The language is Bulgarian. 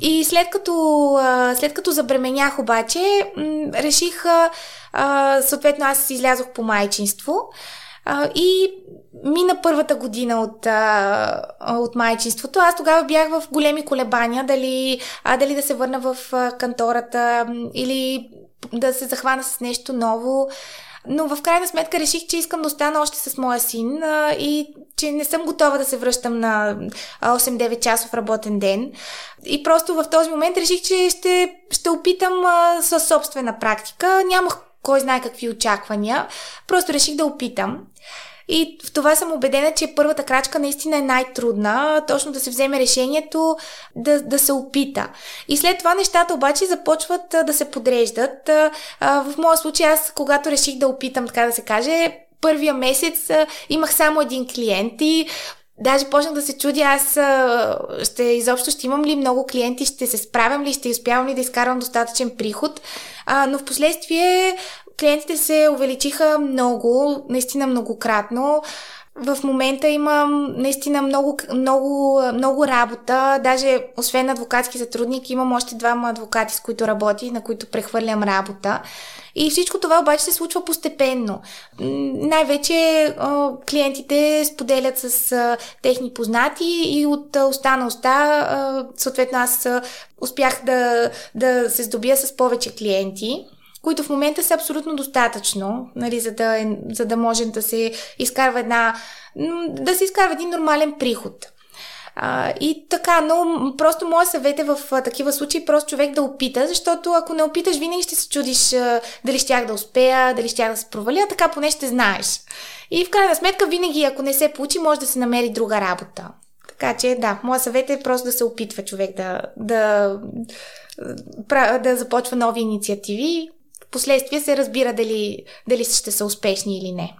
И след като, след като забременях обаче, реших, съответно аз излязох по майчинство и мина първата година от, от майчинството. Аз тогава бях в големи колебания дали, дали да се върна в кантората или да се захвана с нещо ново. Но в крайна сметка реших, че искам да остана още с моя син а, и че не съм готова да се връщам на 8-9 часов работен ден. И просто в този момент реших, че ще, ще опитам а, със собствена практика. Нямах кой знае какви очаквания. Просто реших да опитам. И в това съм убедена, че първата крачка наистина е най-трудна, точно да се вземе решението да, да се опита. И след това нещата обаче започват да се подреждат. В моя случай аз, когато реших да опитам, така да се каже, първия месец имах само един клиент и Даже почнах да се чудя, аз ще изобщо ще имам ли много клиенти, ще се справям ли, ще успявам ли да изкарвам достатъчен приход. А, но в последствие клиентите се увеличиха много, наистина многократно. В момента имам наистина много, много, много работа. Даже освен адвокатски сътрудник, имам още двама адвокати, с които работи, на които прехвърлям работа. И всичко това обаче се случва постепенно. Най-вече клиентите споделят с техни познати и от уста на уста, съответно аз успях да, да се здобия с повече клиенти които в момента са абсолютно достатъчно, нали, за, да, е, за да може да се изкарва една, да се изкарва един нормален приход. А, и така, но просто моят съвет е в а, такива случаи просто човек да опита, защото ако не опиташ, винаги ще се чудиш а, дали щях да успея, дали щях да се проваля, така поне ще знаеш. И в крайна сметка, винаги, ако не се получи, може да се намери друга работа. Така че, да, моят съвет е просто да се опитва човек да, да, да започва нови инициативи, последствие се разбира дали, дали ще са успешни или не.